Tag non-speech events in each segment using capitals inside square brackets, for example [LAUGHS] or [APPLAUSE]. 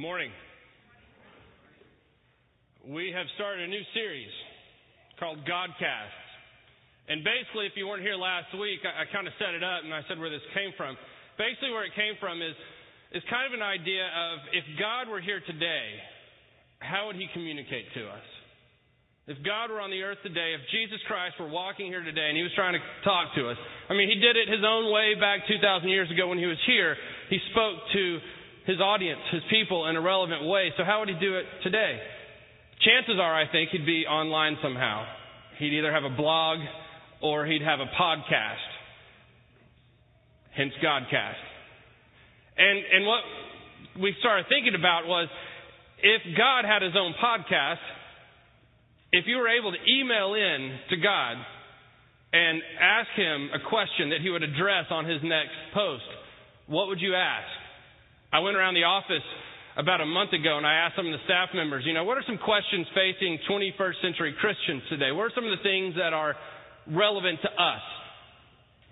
Good morning. We have started a new series called Godcast. And basically, if you weren't here last week, I, I kind of set it up and I said where this came from. Basically, where it came from is, is kind of an idea of if God were here today, how would he communicate to us? If God were on the earth today, if Jesus Christ were walking here today and he was trying to talk to us, I mean, he did it his own way back 2,000 years ago when he was here. He spoke to his audience, his people, in a relevant way. So, how would he do it today? Chances are, I think, he'd be online somehow. He'd either have a blog or he'd have a podcast. Hence, Godcast. And, and what we started thinking about was if God had his own podcast, if you were able to email in to God and ask him a question that he would address on his next post, what would you ask? I went around the office about a month ago and I asked some of the staff members, you know, what are some questions facing 21st century Christians today? What are some of the things that are relevant to us?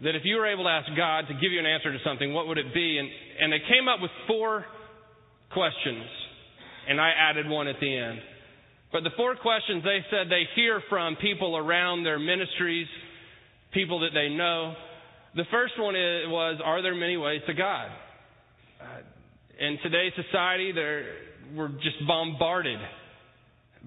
That if you were able to ask God to give you an answer to something, what would it be? And, and they came up with four questions, and I added one at the end. But the four questions they said they hear from people around their ministries, people that they know. The first one is, was, Are there many ways to God? Uh, in today's society, we're just bombarded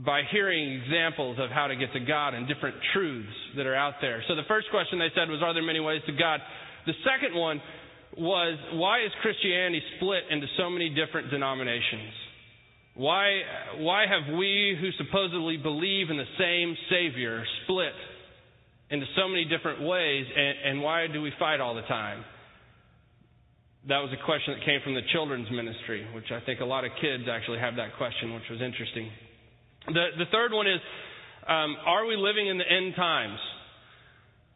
by hearing examples of how to get to God and different truths that are out there. So the first question they said was, Are there many ways to God? The second one was, Why is Christianity split into so many different denominations? Why, why have we who supposedly believe in the same Savior split into so many different ways, and, and why do we fight all the time? That was a question that came from the children's ministry, which I think a lot of kids actually have that question, which was interesting. The, the third one is um, Are we living in the end times?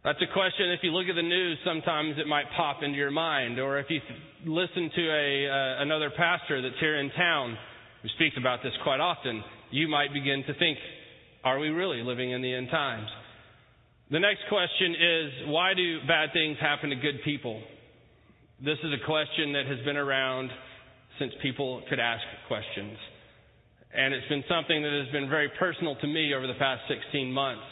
That's a question, if you look at the news, sometimes it might pop into your mind. Or if you listen to a, uh, another pastor that's here in town who speaks about this quite often, you might begin to think, Are we really living in the end times? The next question is Why do bad things happen to good people? This is a question that has been around since people could ask questions. And it's been something that has been very personal to me over the past 16 months.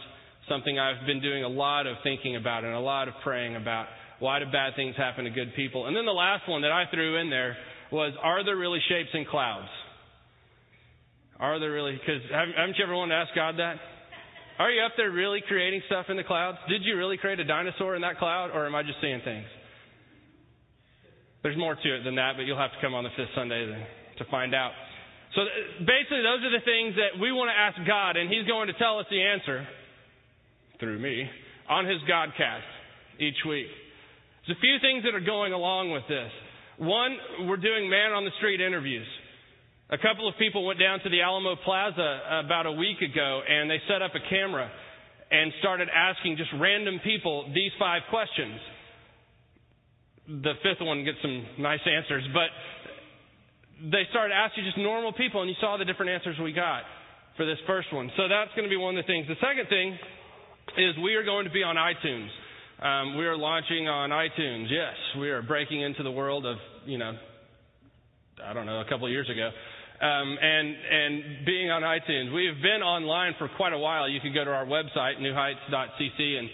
Something I've been doing a lot of thinking about and a lot of praying about. Why do bad things happen to good people? And then the last one that I threw in there was Are there really shapes in clouds? Are there really? Because haven't you ever wanted to ask God that? Are you up there really creating stuff in the clouds? Did you really create a dinosaur in that cloud, or am I just seeing things? There's more to it than that, but you'll have to come on the fifth Sunday to, find out. So basically, those are the things that we want to ask God, and He's going to tell us the answer through me on His Godcast each week. There's a few things that are going along with this. One, we're doing man on the street interviews. A couple of people went down to the Alamo Plaza about a week ago, and they set up a camera and started asking just random people these five questions the fifth one gets some nice answers, but they started asking just normal people, and you saw the different answers we got for this first one. So that's going to be one of the things. The second thing is we are going to be on iTunes. Um, we are launching on iTunes. Yes, we are breaking into the world of, you know, I don't know, a couple of years ago. Um, and and being on iTunes, we have been online for quite a while. You can go to our website, newheights.cc, and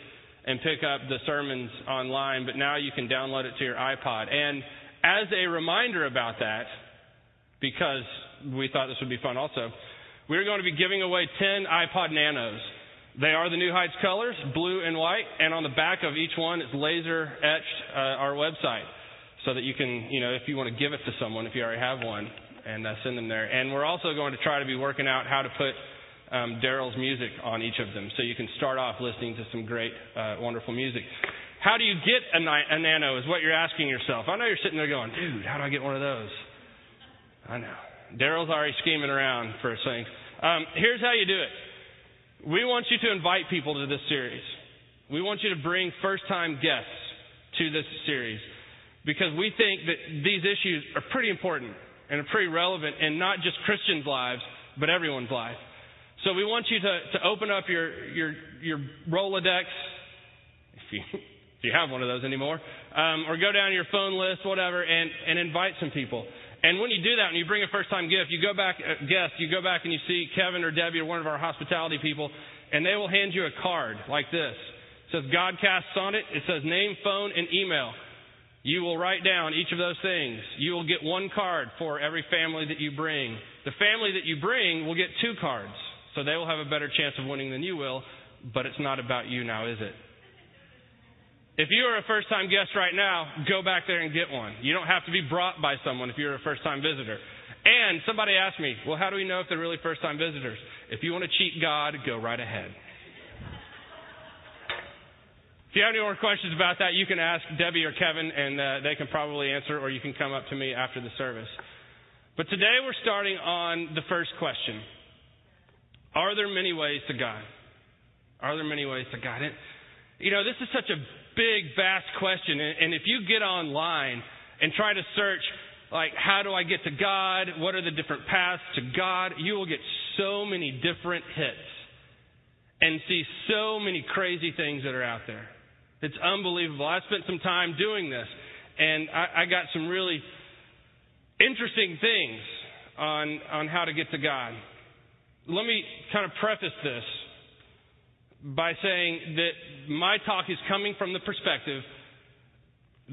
and pick up the sermons online, but now you can download it to your iPod. And as a reminder about that, because we thought this would be fun also, we're going to be giving away 10 iPod Nanos. They are the New Heights colors, blue and white, and on the back of each one is laser etched uh, our website so that you can, you know, if you want to give it to someone, if you already have one, and uh, send them there. And we're also going to try to be working out how to put um, Daryl's music on each of them. So you can start off listening to some great, uh, wonderful music. How do you get a, a nano is what you're asking yourself. I know you're sitting there going, dude, how do I get one of those? I know. Daryl's already scheming around for things. Um, here's how you do it. We want you to invite people to this series. We want you to bring first time guests to this series because we think that these issues are pretty important and are pretty relevant in not just Christians' lives, but everyone's life. So we want you to, to open up your, your, your Rolodex, if you, if you have one of those anymore, um, or go down your phone list, whatever, and, and invite some people. And when you do that, and you bring a first time gift, you go back, uh, guest, you go back and you see Kevin or Debbie or one of our hospitality people, and they will hand you a card like this. It says Godcasts on it. It says name, phone, and email. You will write down each of those things. You will get one card for every family that you bring. The family that you bring will get two cards, so they will have a better chance of winning than you will, but it's not about you now, is it? If you are a first time guest right now, go back there and get one. You don't have to be brought by someone if you're a first time visitor. And somebody asked me, well, how do we know if they're really first time visitors? If you want to cheat God, go right ahead. If you have any more questions about that, you can ask Debbie or Kevin, and uh, they can probably answer, or you can come up to me after the service. But today we're starting on the first question Are there many ways to God? Are there many ways to God? You know, this is such a big, vast question, and, and if you get online and try to search, like, how do I get to God? What are the different paths to God? You will get so many different hits and see so many crazy things that are out there. It's unbelievable. I spent some time doing this, and I, I got some really interesting things on, on how to get to God. Let me kind of preface this by saying that my talk is coming from the perspective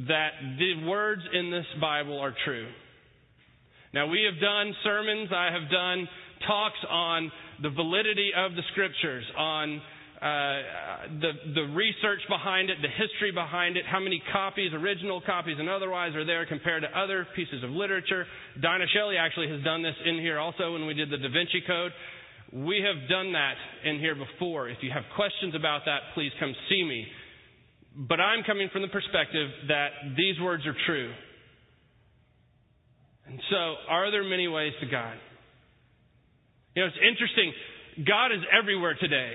that the words in this Bible are true. Now, we have done sermons, I have done talks on the validity of the scriptures, on uh, the, the research behind it, the history behind it, how many copies, original copies and otherwise, are there compared to other pieces of literature. Dinah Shelley actually has done this in here also when we did the Da Vinci Code. We have done that in here before. If you have questions about that, please come see me. But I'm coming from the perspective that these words are true. And so, are there many ways to God? You know, it's interesting. God is everywhere today.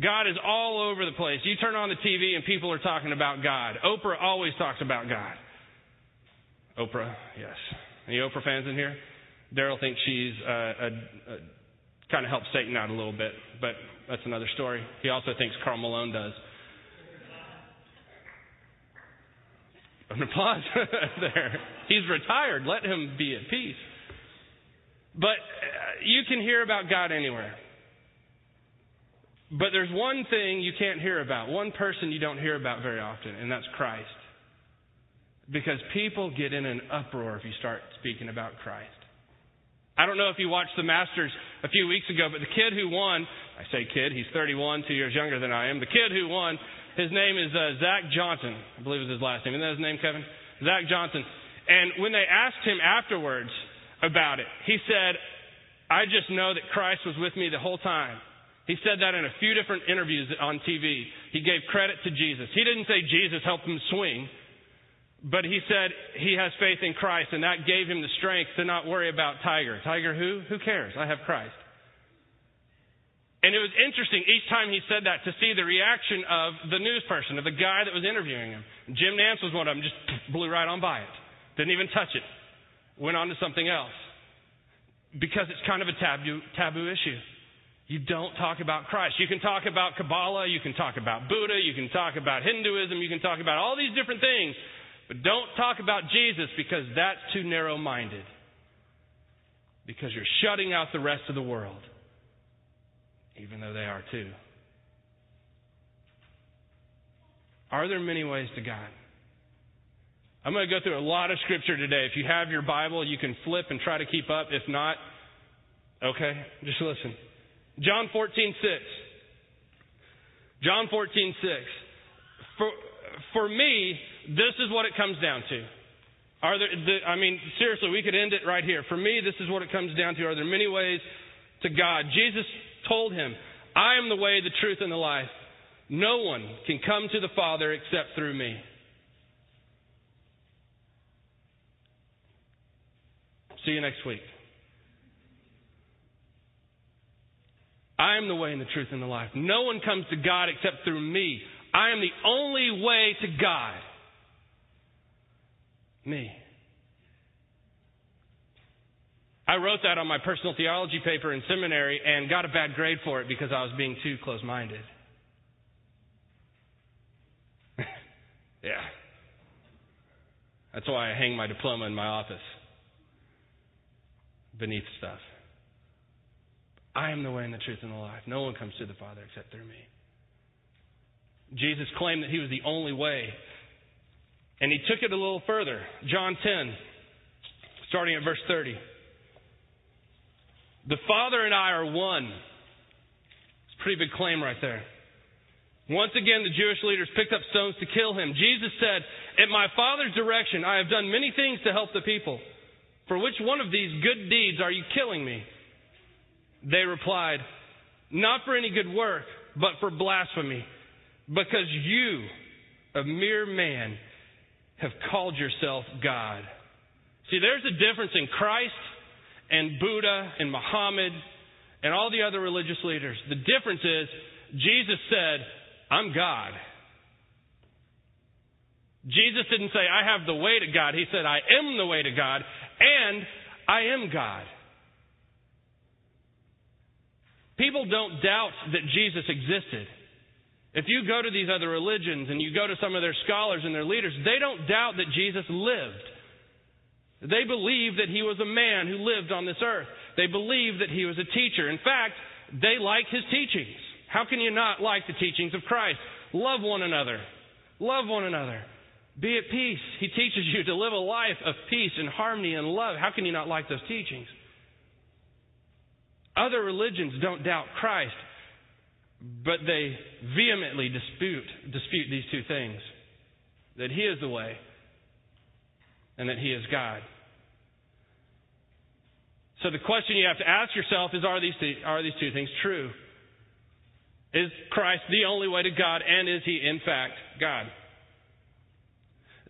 God is all over the place. You turn on the TV and people are talking about God. Oprah always talks about God. Oprah, yes. Any Oprah fans in here? Daryl thinks she's uh, a, a, kind of helps Satan out a little bit, but that's another story. He also thinks Karl Malone does. An applause [LAUGHS] there. He's retired. Let him be at peace. But uh, you can hear about God anywhere. But there's one thing you can't hear about, one person you don't hear about very often, and that's Christ. Because people get in an uproar if you start speaking about Christ. I don't know if you watched the Masters a few weeks ago, but the kid who won, I say kid, he's 31, two years younger than I am. The kid who won, his name is uh, Zach Johnson, I believe is his last name. Isn't that his name, Kevin? Zach Johnson. And when they asked him afterwards about it, he said, I just know that Christ was with me the whole time. He said that in a few different interviews on TV. He gave credit to Jesus. He didn't say Jesus helped him swing, but he said he has faith in Christ, and that gave him the strength to not worry about Tiger. Tiger who? Who cares? I have Christ. And it was interesting each time he said that to see the reaction of the news person, of the guy that was interviewing him. Jim Nantz was one of them, just blew right on by it. Didn't even touch it. Went on to something else. Because it's kind of a taboo, taboo issue. You don't talk about Christ. You can talk about Kabbalah, you can talk about Buddha, you can talk about Hinduism, you can talk about all these different things, but don't talk about Jesus because that's too narrow minded. Because you're shutting out the rest of the world, even though they are too. Are there many ways to God? I'm going to go through a lot of scripture today. If you have your Bible, you can flip and try to keep up. If not, okay, just listen. John 14, 6. John 14, 6. For, for me, this is what it comes down to. Are there, the, I mean, seriously, we could end it right here. For me, this is what it comes down to. Are there many ways to God? Jesus told him, I am the way, the truth, and the life. No one can come to the Father except through me. See you next week. I am the way and the truth and the life. No one comes to God except through me. I am the only way to God. Me. I wrote that on my personal theology paper in seminary and got a bad grade for it because I was being too close minded. [LAUGHS] yeah. That's why I hang my diploma in my office. beneath stuff. I am the way and the truth and the life. No one comes to the Father except through me. Jesus claimed that he was the only way. And he took it a little further. John 10, starting at verse 30. The Father and I are one. It's a pretty big claim right there. Once again, the Jewish leaders picked up stones to kill him. Jesus said, At my Father's direction, I have done many things to help the people. For which one of these good deeds are you killing me? They replied, Not for any good work, but for blasphemy, because you, a mere man, have called yourself God. See, there's a difference in Christ and Buddha and Muhammad and all the other religious leaders. The difference is, Jesus said, I'm God. Jesus didn't say, I have the way to God. He said, I am the way to God, and I am God. People don't doubt that Jesus existed. If you go to these other religions and you go to some of their scholars and their leaders, they don't doubt that Jesus lived. They believe that he was a man who lived on this earth. They believe that he was a teacher. In fact, they like his teachings. How can you not like the teachings of Christ? Love one another. Love one another. Be at peace. He teaches you to live a life of peace and harmony and love. How can you not like those teachings? Other religions don't doubt Christ, but they vehemently dispute, dispute these two things that He is the way and that He is God. So the question you have to ask yourself is are these, two, are these two things true? Is Christ the only way to God, and is he in fact God?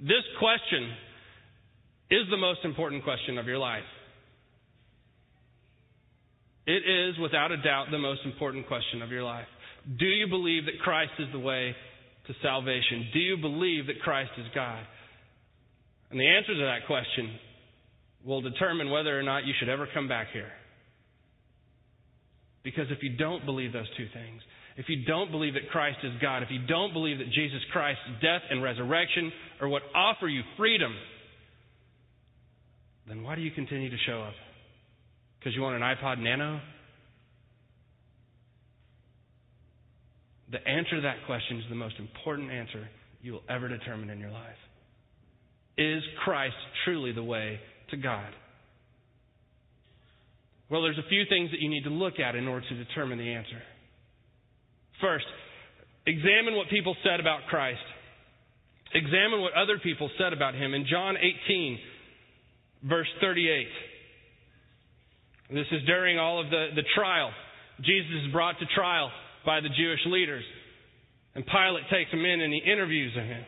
This question is the most important question of your life. It is, without a doubt, the most important question of your life. Do you believe that Christ is the way to salvation? Do you believe that Christ is God? And the answer to that question will determine whether or not you should ever come back here. Because if you don't believe those two things, if you don't believe that Christ is God, if you don't believe that Jesus Christ's death and resurrection are what offer you freedom, then why do you continue to show up? Because you want an iPod Nano? The answer to that question is the most important answer you will ever determine in your life. Is Christ truly the way to God? Well, there's a few things that you need to look at in order to determine the answer. First, examine what people said about Christ. Examine what other people said about him. In John 18, verse 38, this is during all of the, the trial. Jesus is brought to trial by the Jewish leaders. And Pilate takes him in and he interviews him.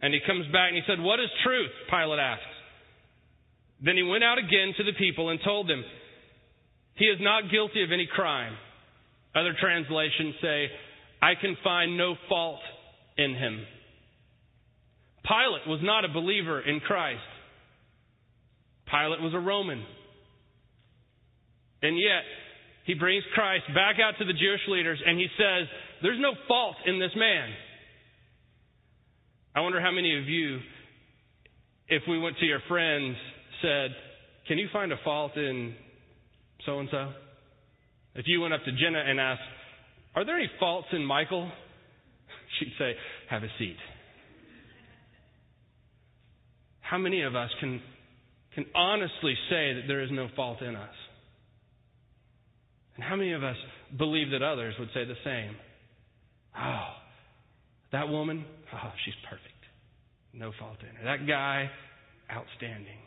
And he comes back and he said, What is truth? Pilate asks. Then he went out again to the people and told them, He is not guilty of any crime. Other translations say, I can find no fault in him. Pilate was not a believer in Christ. Pilate was a Roman. And yet, he brings Christ back out to the Jewish leaders and he says, There's no fault in this man. I wonder how many of you, if we went to your friends, said, Can you find a fault in so and so? If you went up to Jenna and asked, Are there any faults in Michael? [LAUGHS] She'd say, Have a seat. How many of us can, can honestly say that there is no fault in us? And how many of us believe that others would say the same? Oh, that woman, oh, she's perfect. No fault in her. That guy, outstanding.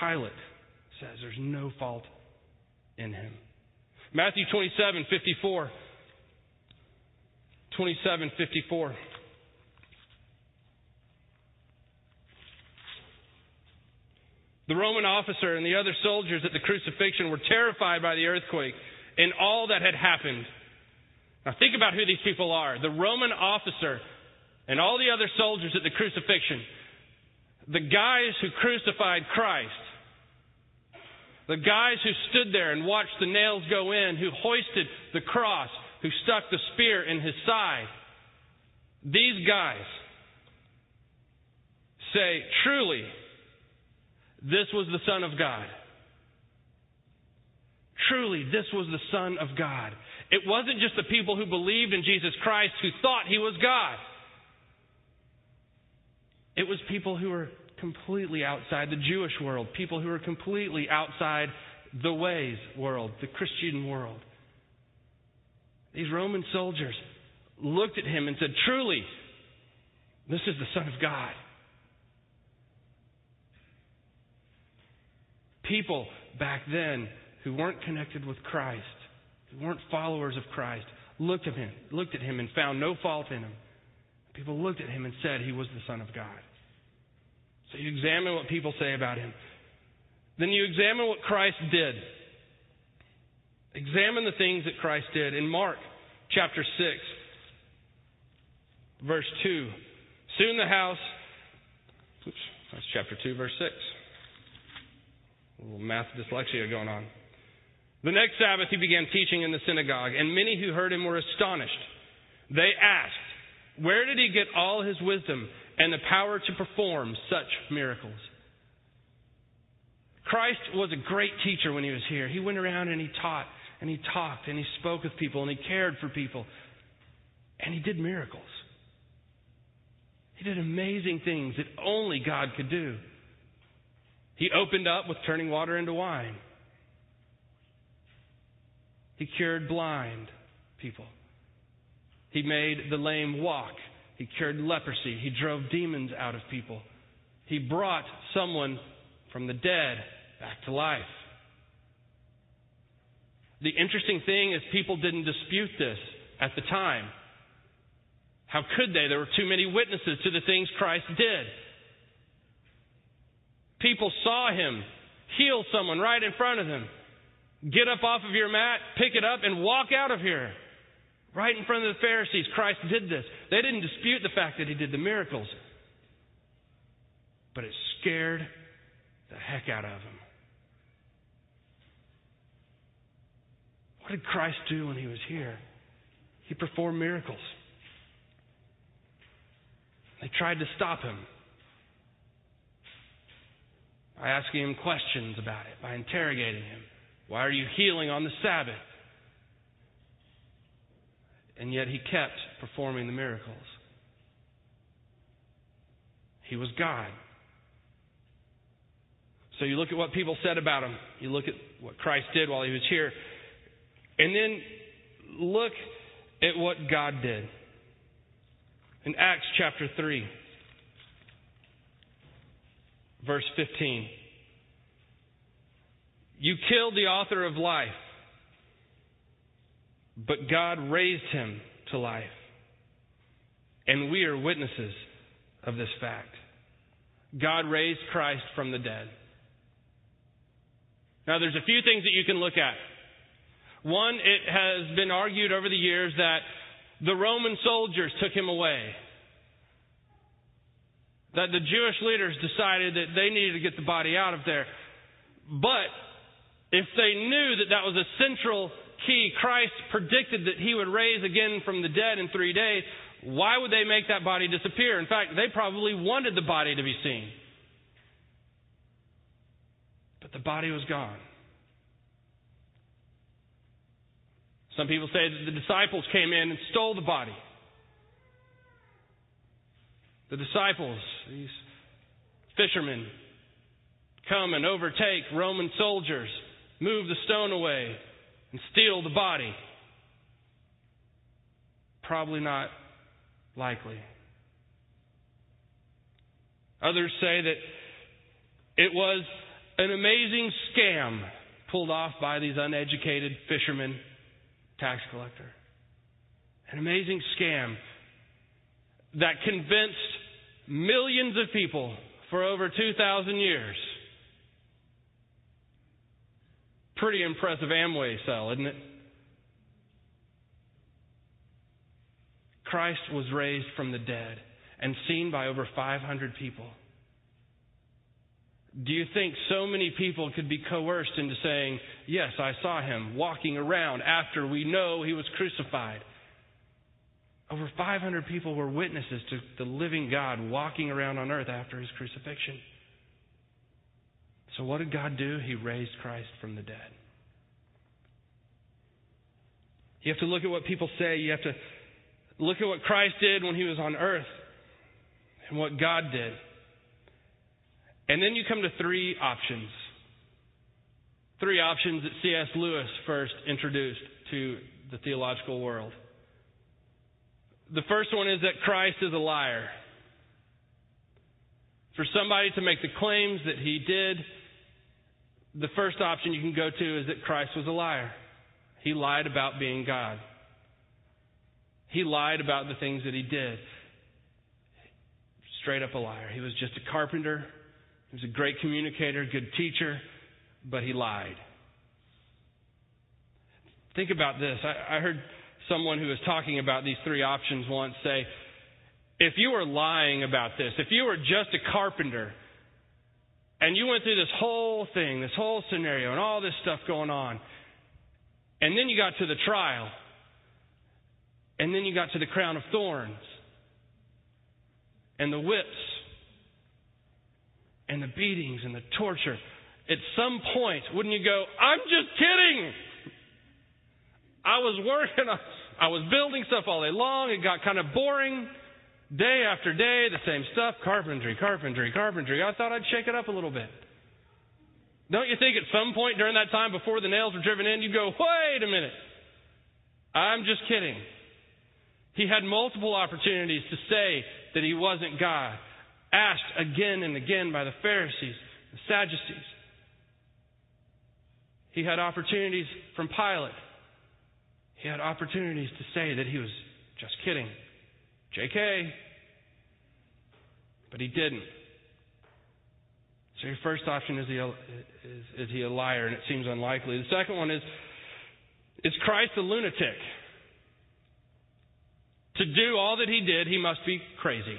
Pilate says there's no fault in him. Matthew 27 54. 27 54. The Roman officer and the other soldiers at the crucifixion were terrified by the earthquake and all that had happened. Now, think about who these people are the Roman officer and all the other soldiers at the crucifixion. The guys who crucified Christ the guys who stood there and watched the nails go in, who hoisted the cross, who stuck the spear in his side. These guys say, truly, this was the Son of God. Truly, this was the Son of God. It wasn't just the people who believed in Jesus Christ who thought he was God. It was people who were completely outside the Jewish world, people who were completely outside the ways world, the Christian world. These Roman soldiers looked at him and said, Truly, this is the Son of God. People back then who weren't connected with Christ, who weren't followers of Christ, looked at him, looked at him and found no fault in him. People looked at him and said he was the Son of God. So you examine what people say about him. Then you examine what Christ did. Examine the things that Christ did. In Mark chapter 6, verse 2, soon the house, oops, that's chapter 2, verse 6. A little math dyslexia going on. The next Sabbath he began teaching in the synagogue, and many who heard him were astonished. They asked, Where did he get all his wisdom and the power to perform such miracles? Christ was a great teacher when he was here. He went around and he taught, and he talked, and he spoke with people, and he cared for people, and he did miracles. He did amazing things that only God could do. He opened up with turning water into wine. He cured blind people. He made the lame walk. He cured leprosy. He drove demons out of people. He brought someone from the dead back to life. The interesting thing is, people didn't dispute this at the time. How could they? There were too many witnesses to the things Christ did. People saw him heal someone right in front of them. Get up off of your mat, pick it up, and walk out of here. Right in front of the Pharisees, Christ did this. They didn't dispute the fact that he did the miracles. But it scared the heck out of them. What did Christ do when he was here? He performed miracles. They tried to stop him by asking him questions about it, by interrogating him. Why are you healing on the Sabbath? And yet he kept performing the miracles. He was God. So you look at what people said about him, you look at what Christ did while he was here, and then look at what God did. In Acts chapter 3, verse 15. You killed the author of life, but God raised him to life. And we are witnesses of this fact. God raised Christ from the dead. Now, there's a few things that you can look at. One, it has been argued over the years that the Roman soldiers took him away. That the Jewish leaders decided that they needed to get the body out of there. But if they knew that that was a central key, Christ predicted that he would raise again from the dead in three days, why would they make that body disappear? In fact, they probably wanted the body to be seen. But the body was gone. Some people say that the disciples came in and stole the body. The disciples, these fishermen, come and overtake Roman soldiers move the stone away, and steal the body? Probably not likely. Others say that it was an amazing scam pulled off by these uneducated fishermen, tax collector. An amazing scam that convinced millions of people for over 2,000 years Pretty impressive Amway sell, isn't it? Christ was raised from the dead and seen by over 500 people. Do you think so many people could be coerced into saying, Yes, I saw him walking around after we know he was crucified? Over 500 people were witnesses to the living God walking around on earth after his crucifixion. So, what did God do? He raised Christ from the dead. You have to look at what people say. You have to look at what Christ did when he was on earth and what God did. And then you come to three options. Three options that C.S. Lewis first introduced to the theological world. The first one is that Christ is a liar. For somebody to make the claims that he did, the first option you can go to is that Christ was a liar. He lied about being God. He lied about the things that he did. Straight up a liar. He was just a carpenter. He was a great communicator, good teacher, but he lied. Think about this. I, I heard someone who was talking about these three options once say, if you were lying about this, if you were just a carpenter, and you went through this whole thing, this whole scenario, and all this stuff going on, and then you got to the trial. And then you got to the crown of thorns. And the whips. And the beatings and the torture. At some point, wouldn't you go, I'm just kidding. I was working on, I was building stuff all day long. It got kind of boring. Day after day, the same stuff carpentry, carpentry, carpentry. I thought I'd shake it up a little bit. Don't you think at some point during that time before the nails were driven in, you'd go, wait a minute. I'm just kidding. He had multiple opportunities to say that he wasn't God, asked again and again by the Pharisees, the Sadducees. He had opportunities from Pilate. He had opportunities to say that he was just kidding. JK. But he didn't. So your first option is he a, is, is he a liar, and it seems unlikely. The second one is is Christ a lunatic? To do all that he did, he must be crazy.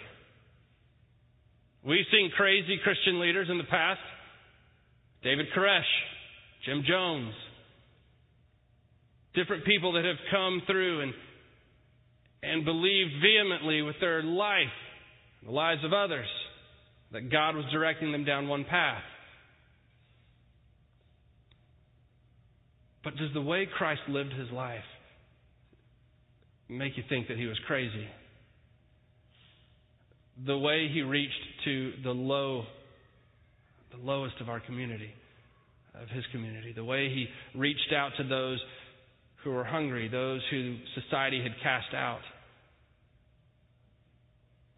We've seen crazy Christian leaders in the past. David Koresh, Jim Jones, different people that have come through and and believed vehemently with their life, the lives of others that God was directing them down one path. But does the way Christ lived his life make you think that he was crazy? The way he reached to the low, the lowest of our community, of his community, the way he reached out to those who were hungry, those who society had cast out.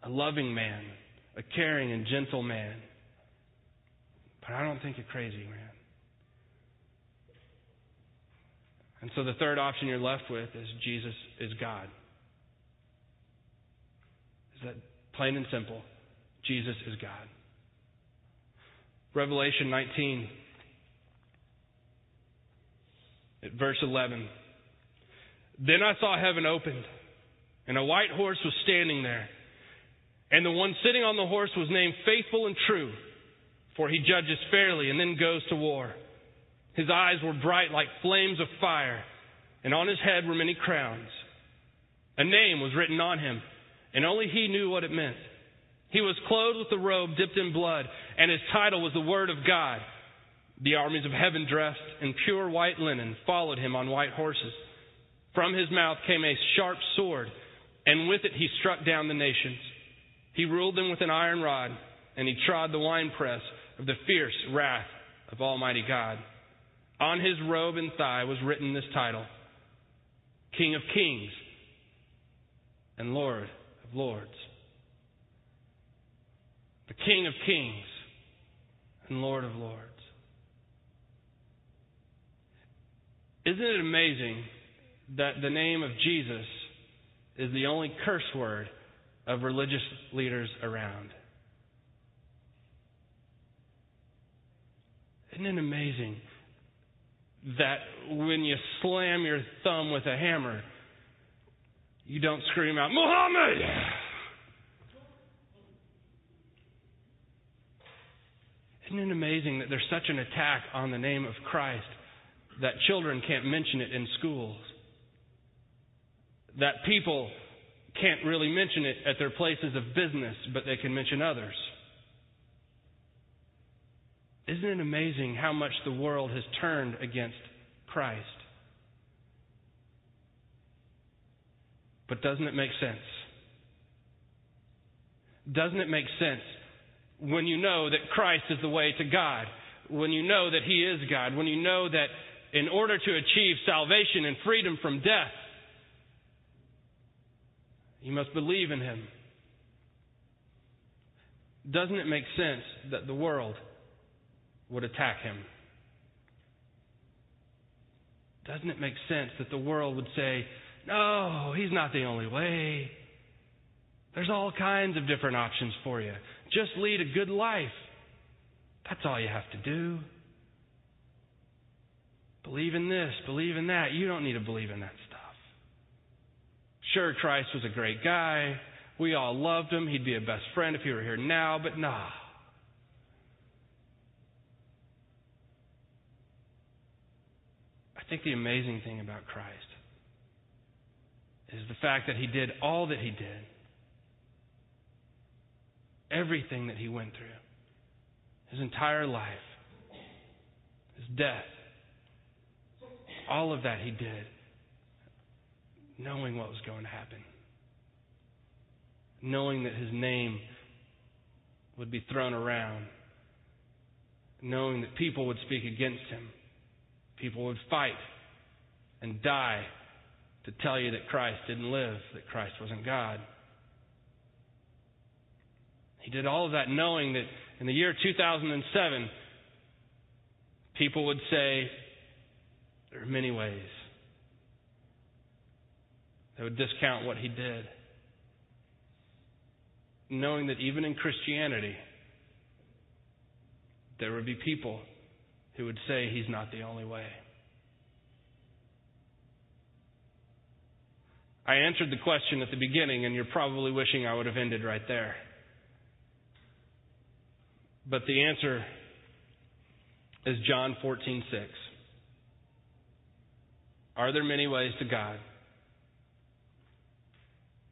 A loving man a caring and gentle man. But I don't think you're crazy, man. And so the third option you're left with is Jesus is God. Is that plain and simple? Jesus is God. Revelation 19, at verse 11. Then I saw heaven opened, and a white horse was standing there. And the one sitting on the horse was named Faithful and True, for he judges fairly and then goes to war. His eyes were bright like flames of fire, and on his head were many crowns. A name was written on him, and only he knew what it meant. He was clothed with a robe dipped in blood, and his title was the Word of God. The armies of heaven, dressed in pure white linen, followed him on white horses. From his mouth came a sharp sword, and with it he struck down the nations. He ruled them with an iron rod, and he trod the winepress of the fierce wrath of Almighty God. On his robe and thigh was written this title King of Kings and Lord of Lords. The King of Kings and Lord of Lords. Isn't it amazing that the name of Jesus is the only curse word of religious leaders around. Isn't it amazing that when you slam your thumb with a hammer, you don't scream out, Muhammad! Isn't it amazing that there's such an attack on the name of Christ that children can't mention it in schools? That people can't really mention it at their places of business, but they can mention others. Isn't it amazing how much the world has turned against Christ? But doesn't it make sense? Doesn't it make sense when you know that Christ is the way to God? When you know that He is God? When you know that in order to achieve salvation and freedom from death, you must believe in Him. Doesn't it make sense that the world would attack Him? Doesn't it make sense that the world would say, no, He's not the only way? There's all kinds of different options for you. Just lead a good life. That's all you have to do. Believe in this, believe in that. You don't need to believe in that stuff. Sure, Christ was a great guy. We all loved him. He'd be a best friend if he were here now, but nah. I think the amazing thing about Christ is the fact that he did all that he did, everything that he went through, his entire life, his death, all of that he did, knowing what was going to happen, knowing that his name would be thrown around, knowing that people would speak against him, people would fight and die to tell you that Christ didn't live, that Christ wasn't God. He did all of that knowing that in the year 2007, people would say, there are many ways. Would discount what he did. Knowing that even in Christianity, there would be people who would say he's not the only way. I answered the question at the beginning, and you're probably wishing I would have ended right there. But the answer is John 14:6. Are there many ways to God?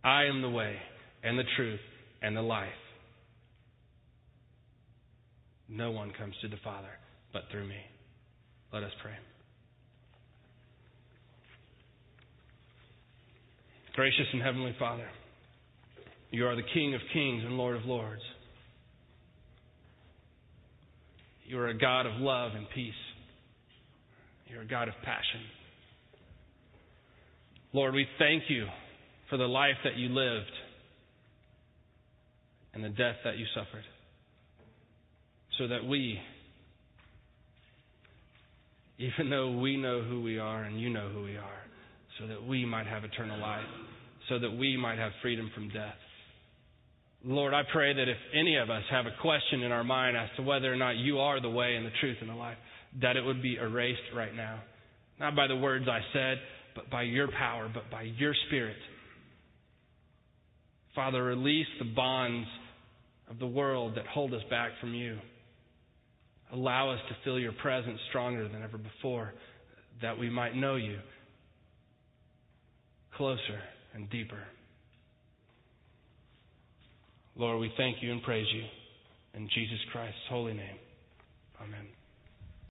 I am the way and the truth and the life. No one comes to the Father but through me. Let us pray. Gracious and Heavenly Father, you are the King of kings and Lord of lords. You are a God of love and peace. You're a God of passion. Lord, we thank you for the life that you lived and the death that you suffered so that we, even though we know who we are and you know who we are, so that we might have eternal life, so that we might have freedom from death. Lord, I pray that if any of us have a question in our mind as to whether or not you are the way and the truth and the life, that it would be erased right now. Not by the words I said, but by your power, but by your Spirit. Father, release the bonds of the world that hold us back from you. Allow us to feel your presence stronger than ever before, that we might know you closer and deeper. Lord, we thank you and praise you in Jesus Christ's holy name. Amen.